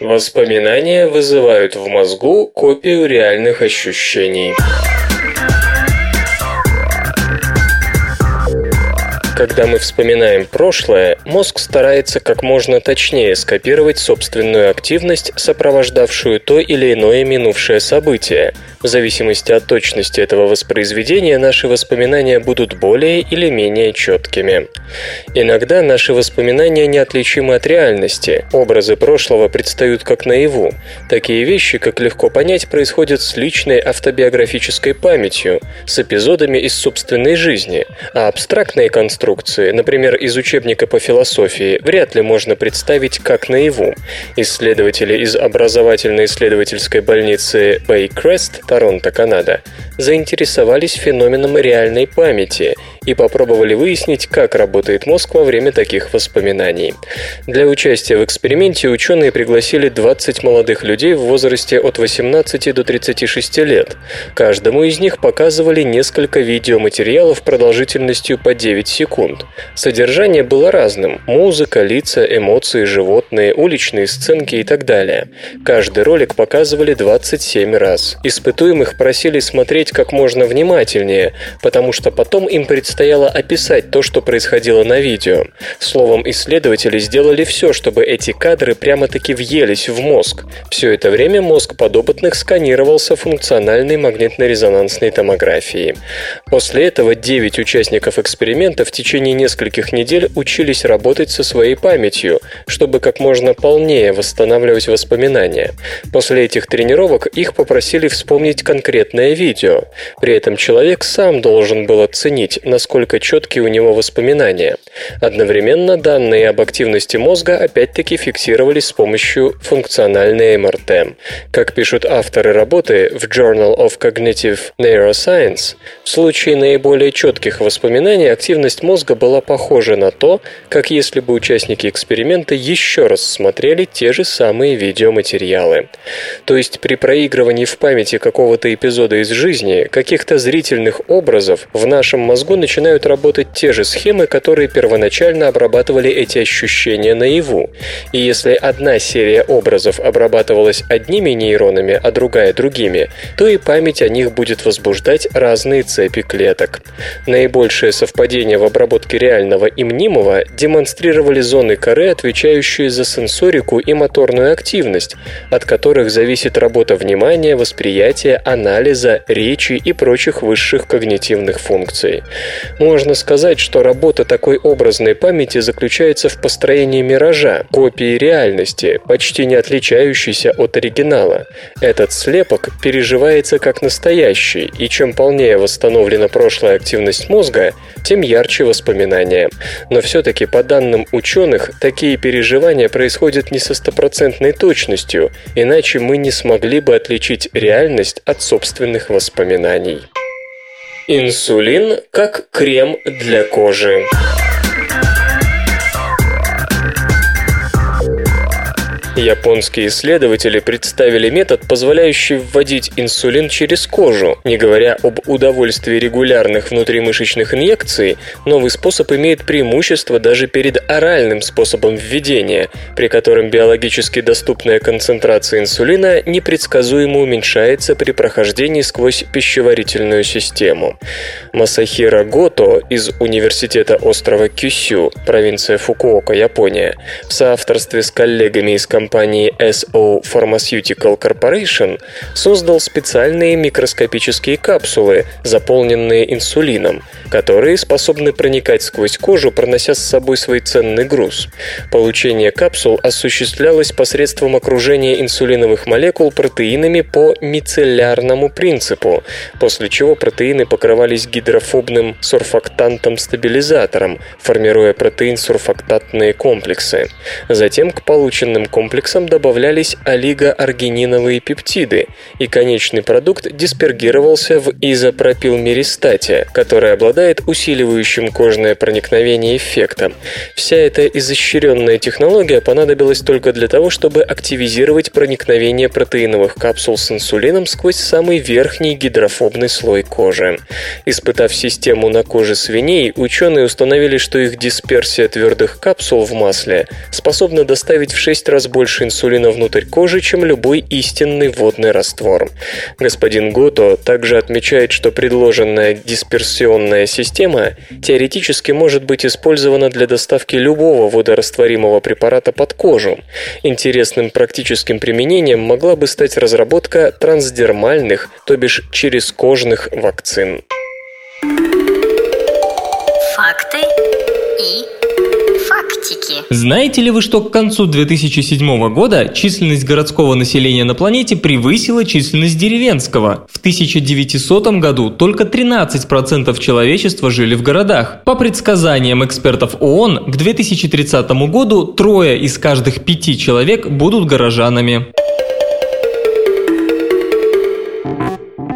C: Воспоминания вызывают в мозгу копию реальных ощущений. Когда мы вспоминаем прошлое, мозг старается как можно точнее скопировать собственную активность, сопровождавшую то или иное минувшее событие. В зависимости от точности этого воспроизведения наши воспоминания будут более или менее четкими. Иногда наши воспоминания неотличимы от реальности. Образы прошлого предстают как наяву. Такие вещи, как легко понять, происходят с личной автобиографической памятью, с эпизодами из собственной жизни, а абстрактные конструкции конструкции, например, из учебника по философии, вряд ли можно представить как наяву. Исследователи из образовательно-исследовательской больницы Baycrest, Торонто, Канада, заинтересовались феноменом реальной памяти и попробовали выяснить, как работает мозг во время таких воспоминаний. Для участия в эксперименте ученые пригласили 20 молодых людей в возрасте от 18 до 36 лет. Каждому из них показывали несколько видеоматериалов продолжительностью по 9 секунд. Содержание было разным – музыка, лица, эмоции, животные, уличные сценки и так далее. Каждый ролик показывали 27 раз. Испытуемых просили смотреть как можно внимательнее, потому что потом им предстояло предстояло описать то, что происходило на видео. Словом, исследователи сделали все, чтобы эти кадры прямо-таки въелись в мозг. Все это время мозг подопытных сканировался функциональной магнитно-резонансной томографией. После этого 9 участников эксперимента в течение нескольких недель учились работать со своей памятью, чтобы как можно полнее восстанавливать воспоминания. После этих тренировок их попросили вспомнить конкретное видео. При этом человек сам должен был оценить, насколько четкие у него воспоминания. Одновременно данные об активности мозга опять-таки фиксировались с помощью функциональной МРТ. Как пишут авторы работы в Journal of Cognitive Neuroscience, в случае наиболее четких воспоминаний активность мозга была похожа на то, как если бы участники эксперимента еще раз смотрели те же самые видеоматериалы. То есть при проигрывании в памяти какого-то эпизода из жизни, каких-то зрительных образов в нашем мозгу начинают работать те же схемы, которые первоначально обрабатывали эти ощущения наяву. И если одна серия образов обрабатывалась одними нейронами, а другая другими, то и память о них будет возбуждать разные цепи клеток. Наибольшее совпадение в обработке реального и мнимого демонстрировали зоны коры, отвечающие за сенсорику и моторную активность, от которых зависит работа внимания, восприятия, анализа, речи и прочих высших когнитивных функций. Можно сказать, что работа такой образной памяти заключается в построении миража, копии реальности, почти не отличающейся от оригинала. Этот слепок переживается как настоящий, и чем полнее восстановлена прошлая активность мозга, тем ярче воспоминания. Но все-таки, по данным ученых, такие переживания происходят не со стопроцентной точностью, иначе мы не смогли бы отличить реальность от собственных воспоминаний. Инсулин как крем для кожи. Японские исследователи представили метод, позволяющий вводить инсулин через кожу. Не говоря об удовольствии регулярных внутримышечных инъекций, новый способ имеет преимущество даже перед оральным способом введения, при котором биологически доступная концентрация инсулина непредсказуемо уменьшается при прохождении сквозь пищеварительную систему. Масахира Гото из Университета острова Кюсю, провинция Фукуока, Япония, в соавторстве с коллегами из компании компании SO Pharmaceutical Corporation создал специальные микроскопические капсулы, заполненные инсулином, которые способны проникать сквозь кожу, пронося с собой свой ценный груз. Получение капсул осуществлялось посредством окружения инсулиновых молекул протеинами по мицеллярному принципу, после чего протеины покрывались гидрофобным сурфактантом-стабилизатором, формируя протеин-сурфактантные комплексы. Затем к полученным комплексам комплексам добавлялись олигоаргининовые пептиды, и конечный продукт диспергировался в изопропилмеристате, который обладает усиливающим кожное проникновение эффектом. Вся эта изощренная технология понадобилась только для того, чтобы активизировать проникновение протеиновых капсул с инсулином сквозь самый верхний гидрофобный слой кожи. Испытав систему на коже свиней, ученые установили, что их дисперсия твердых капсул в масле способна доставить в 6 раз больше инсулина внутрь кожи, чем любой истинный водный раствор. Господин Гото также отмечает, что предложенная дисперсионная система теоретически может быть использована для доставки любого водорастворимого препарата под кожу. Интересным практическим применением могла бы стать разработка трансдермальных, то бишь черезкожных вакцин.
F: Факты.
D: Знаете ли вы, что к концу 2007 года численность городского населения на планете превысила численность деревенского? В 1900 году только 13% человечества жили в городах. По предсказаниям экспертов ООН, к 2030 году трое из каждых пяти человек будут горожанами.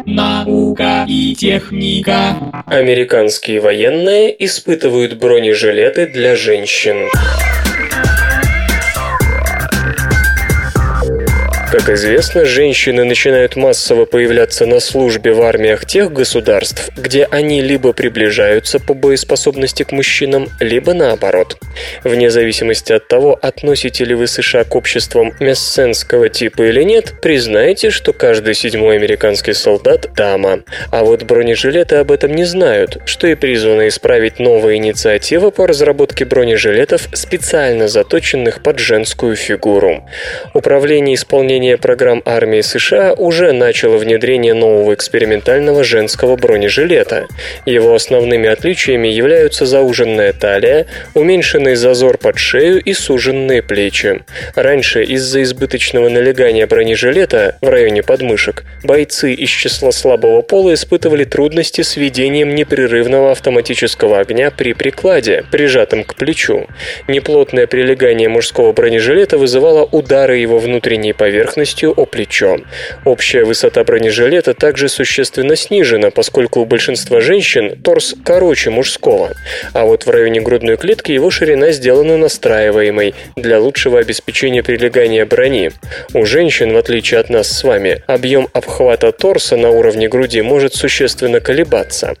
B: Наука и техника.
C: Американские военные испытывают бронежилеты для женщин. Как известно, женщины начинают массово появляться на службе в армиях тех государств, где они либо приближаются по боеспособности к мужчинам, либо наоборот. Вне зависимости от того, относите ли вы США к обществам мессенского типа или нет, признайте, что каждый седьмой американский солдат – дама. А вот бронежилеты об этом не знают, что и призвано исправить новая инициатива по разработке бронежилетов, специально заточенных под женскую фигуру. Управление исполнением управление программ армии США уже начало внедрение нового экспериментального женского бронежилета. Его основными отличиями являются зауженная талия, уменьшенный зазор под шею и суженные плечи. Раньше из-за избыточного налегания бронежилета в районе подмышек бойцы из числа слабого пола испытывали трудности с ведением непрерывного автоматического огня при прикладе, прижатом к плечу. Неплотное прилегание мужского бронежилета вызывало удары его внутренней поверхности поверхностью о плечо. Общая высота бронежилета также существенно снижена, поскольку у большинства женщин торс короче мужского, а вот в районе грудной клетки его ширина сделана настраиваемой для лучшего обеспечения прилегания брони. У женщин, в отличие от нас с вами, объем обхвата торса на уровне груди может существенно колебаться.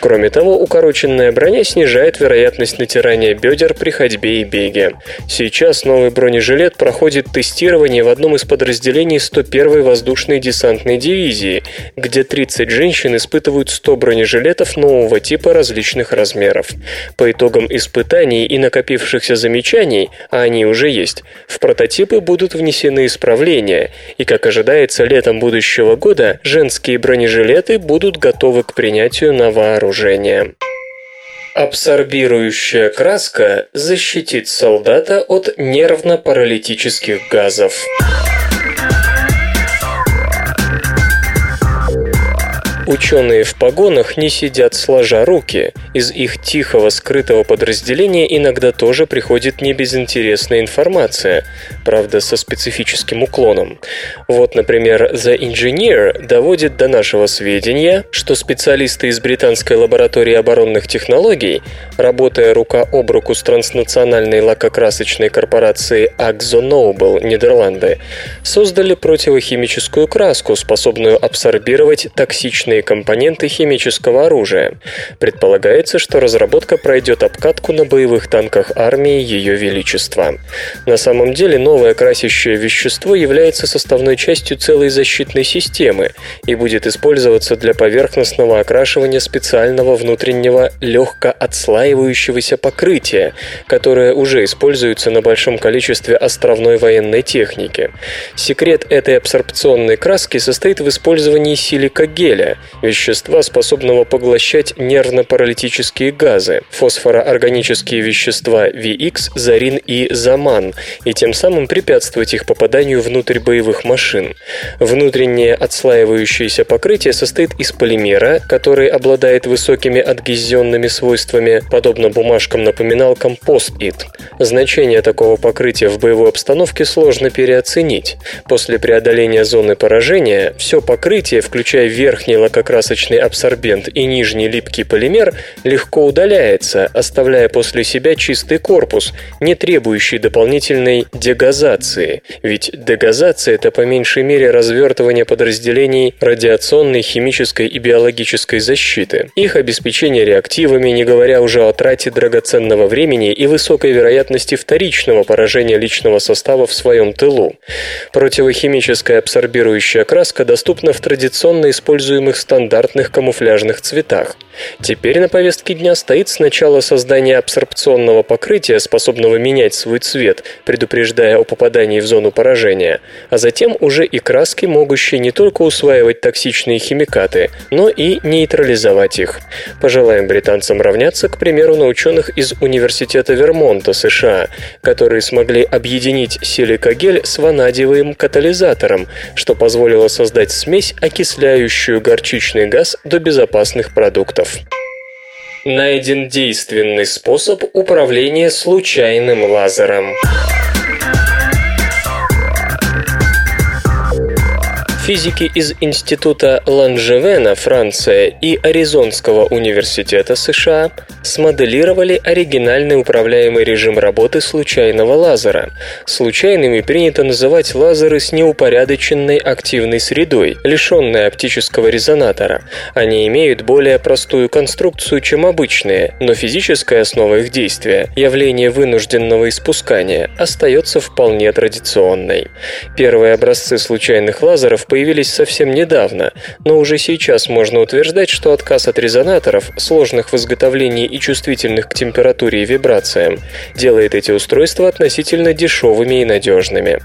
C: Кроме того, укороченная броня снижает вероятность натирания бедер при ходьбе и беге. Сейчас новый бронежилет проходит тестирование в одном из подразделений подразделений 101-й воздушной десантной дивизии, где 30 женщин испытывают 100 бронежилетов нового типа различных размеров. По итогам испытаний и накопившихся замечаний, а они уже есть, в прототипы будут внесены исправления, и, как ожидается, летом будущего года женские бронежилеты будут готовы к принятию на вооружение. Абсорбирующая краска защитит солдата от нервно-паралитических газов. Ученые в погонах не сидят сложа руки. Из их тихого, скрытого подразделения иногда тоже приходит небезынтересная информация, правда, со специфическим уклоном. Вот, например, The Engineer доводит до нашего сведения, что специалисты из британской лаборатории оборонных технологий, работая рука об руку с транснациональной лакокрасочной корпорацией AkzoNobel Нидерланды, создали противохимическую краску, способную абсорбировать токсичные основные компоненты химического оружия. Предполагается, что разработка пройдет обкатку на боевых танках армии Ее Величества. На самом деле новое красящее вещество является составной частью целой защитной системы и будет использоваться для поверхностного окрашивания специального внутреннего легко отслаивающегося покрытия, которое уже используется на большом количестве островной военной техники. Секрет этой абсорбционной краски состоит в использовании силикагеля, вещества, способного поглощать нервно-паралитические газы, фосфороорганические вещества VX, зарин и заман, и тем самым препятствовать их попаданию внутрь боевых машин. Внутреннее отслаивающееся покрытие состоит из полимера, который обладает высокими адгезионными свойствами, подобно бумажкам-напоминалкам пост-ит. Значение такого покрытия в боевой обстановке сложно переоценить. После преодоления зоны поражения все покрытие, включая верхний лакокрасочный абсорбент и нижний липкий полимер, легко удаляется, оставляя после себя чистый корпус, не требующий дополнительной дегазации. Ведь дегазация – это по меньшей мере развертывание подразделений радиационной, химической и биологической защиты. Их обеспечение реактивами, не говоря уже о трате драгоценного времени и высокой вероятности вторичного поражения личного состава в своем тылу. Противохимическая абсорбирующая краска доступна в традиционно используемых стандартных камуфляжных цветах. Теперь на повестке дня стоит сначала создание абсорбционного покрытия, способного менять свой цвет, предупреждая о попадании в зону поражения, а затем уже и краски, могущие не только усваивать токсичные химикаты, но и нейтрализовать их. Пожелаем британцам равняться, к примеру, на ученых из Университета Вермонта, США, которые смогли объединить силикогель с ванадиевым катализатором, что позволило создать смесь, окисляющую горчичный газ до безопасных продуктов. Найден действенный способ управления случайным лазером. Физики из Института Ланжевена, Франция, и Аризонского университета США смоделировали оригинальный управляемый режим работы случайного лазера. Случайными принято называть лазеры с неупорядоченной активной средой, лишенной оптического резонатора. Они имеют более простую конструкцию, чем обычные, но физическая основа их действия, явление вынужденного испускания, остается вполне традиционной. Первые образцы случайных лазеров появились появились совсем недавно, но уже сейчас можно утверждать, что отказ от резонаторов, сложных в изготовлении и чувствительных к температуре и вибрациям, делает эти устройства относительно дешевыми и надежными.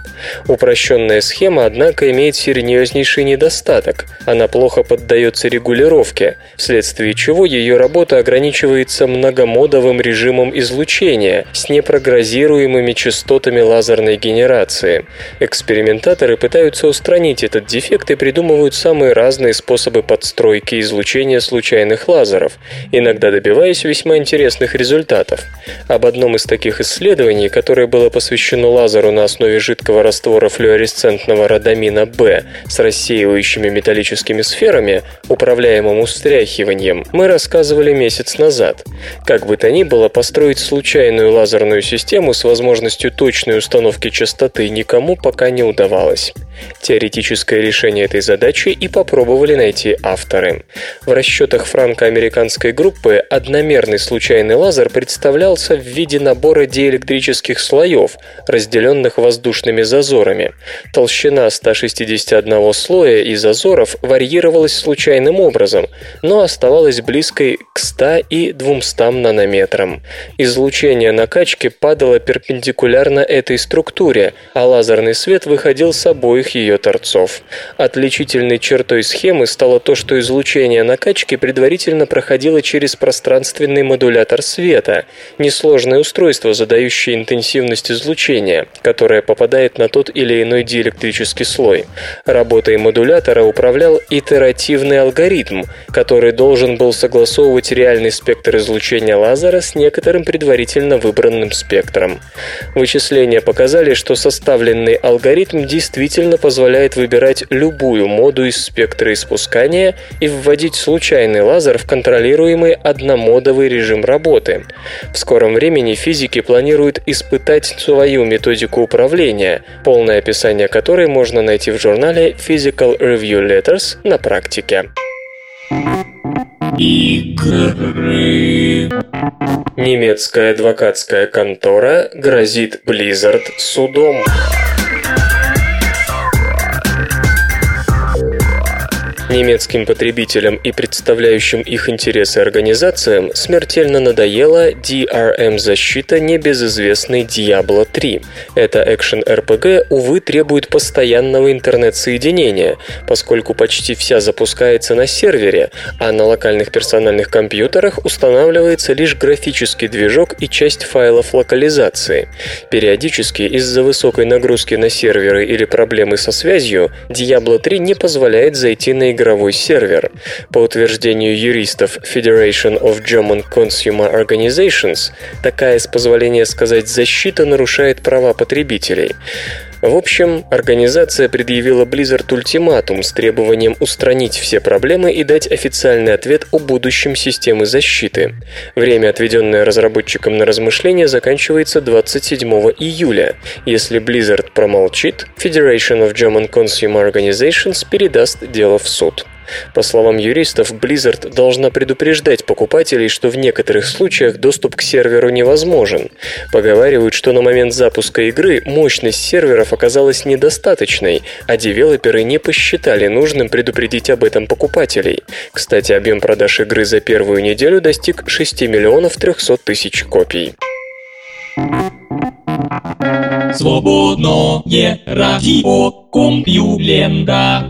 C: Упрощенная схема, однако, имеет серьезнейший недостаток. Она плохо поддается регулировке, вследствие чего ее работа ограничивается многомодовым режимом излучения с непрогнозируемыми частотами лазерной генерации. Экспериментаторы пытаются устранить этот дефект дефекты придумывают самые разные способы подстройки излучения случайных лазеров, иногда добиваясь весьма интересных результатов. Об одном из таких исследований, которое было посвящено лазеру на основе жидкого раствора флуоресцентного родамина B с рассеивающими металлическими сферами, управляемым устряхиванием, мы рассказывали месяц назад. Как бы то ни было, построить случайную лазерную систему с возможностью точной установки частоты никому пока не удавалось. Теоретическое решение этой задачи и попробовали найти авторы. В расчетах франко-американской группы одномерный случайный лазер представлялся в виде набора диэлектрических слоев, разделенных воздушными зазорами. Толщина 161 слоя и зазоров варьировалась случайным образом, но оставалась близкой к 100 и 200 нанометрам. Излучение накачки падало перпендикулярно этой структуре, а лазерный свет выходил с обоих ее торцов. Отличительной чертой схемы стало то, что излучение накачки предварительно проходило через пространственный модулятор света, несложное устройство, задающее интенсивность излучения, которое попадает на тот или иной диэлектрический слой. Работой модулятора управлял итеративный алгоритм, который должен был согласовывать реальный спектр излучения лазера с некоторым предварительно выбранным спектром. Вычисления показали, что составленный алгоритм действительно позволяет выбирать любую моду из спектра испускания и вводить случайный лазер в контролируемый одномодовый режим работы. В скором времени физики планируют испытать свою методику управления, полное описание которой можно найти в журнале Physical Review Letters на практике.
B: Игры.
C: Немецкая адвокатская контора грозит Blizzard судом. Немецким потребителям и представляющим их интересы организациям смертельно надоела DRM-защита небезызвестной Diablo 3. Эта экшен-РПГ, увы, требует постоянного интернет-соединения, поскольку почти вся запускается на сервере, а на локальных персональных компьютерах устанавливается лишь графический движок и часть файлов локализации. Периодически из-за высокой нагрузки на серверы или проблемы со связью Diablo 3 не позволяет зайти на игровой сервер. По утверждению юристов Federation of German Consumer Organizations, такая, с позволения сказать, защита нарушает права потребителей. В общем, организация предъявила Blizzard ультиматум с требованием устранить все проблемы и дать официальный ответ о будущем системы защиты. Время, отведенное разработчикам на размышления, заканчивается 27 июля. Если Blizzard промолчит, Federation of German Consumer Organizations передаст дело в суд. По словам юристов, Blizzard должна предупреждать покупателей, что в некоторых случаях доступ к серверу невозможен. Поговаривают, что на момент запуска игры мощность серверов оказалась недостаточной, а девелоперы не посчитали нужным предупредить об этом покупателей. Кстати, объем продаж игры за первую неделю достиг 6 миллионов 300 тысяч копий.
B: Свободное радио Компьюлента.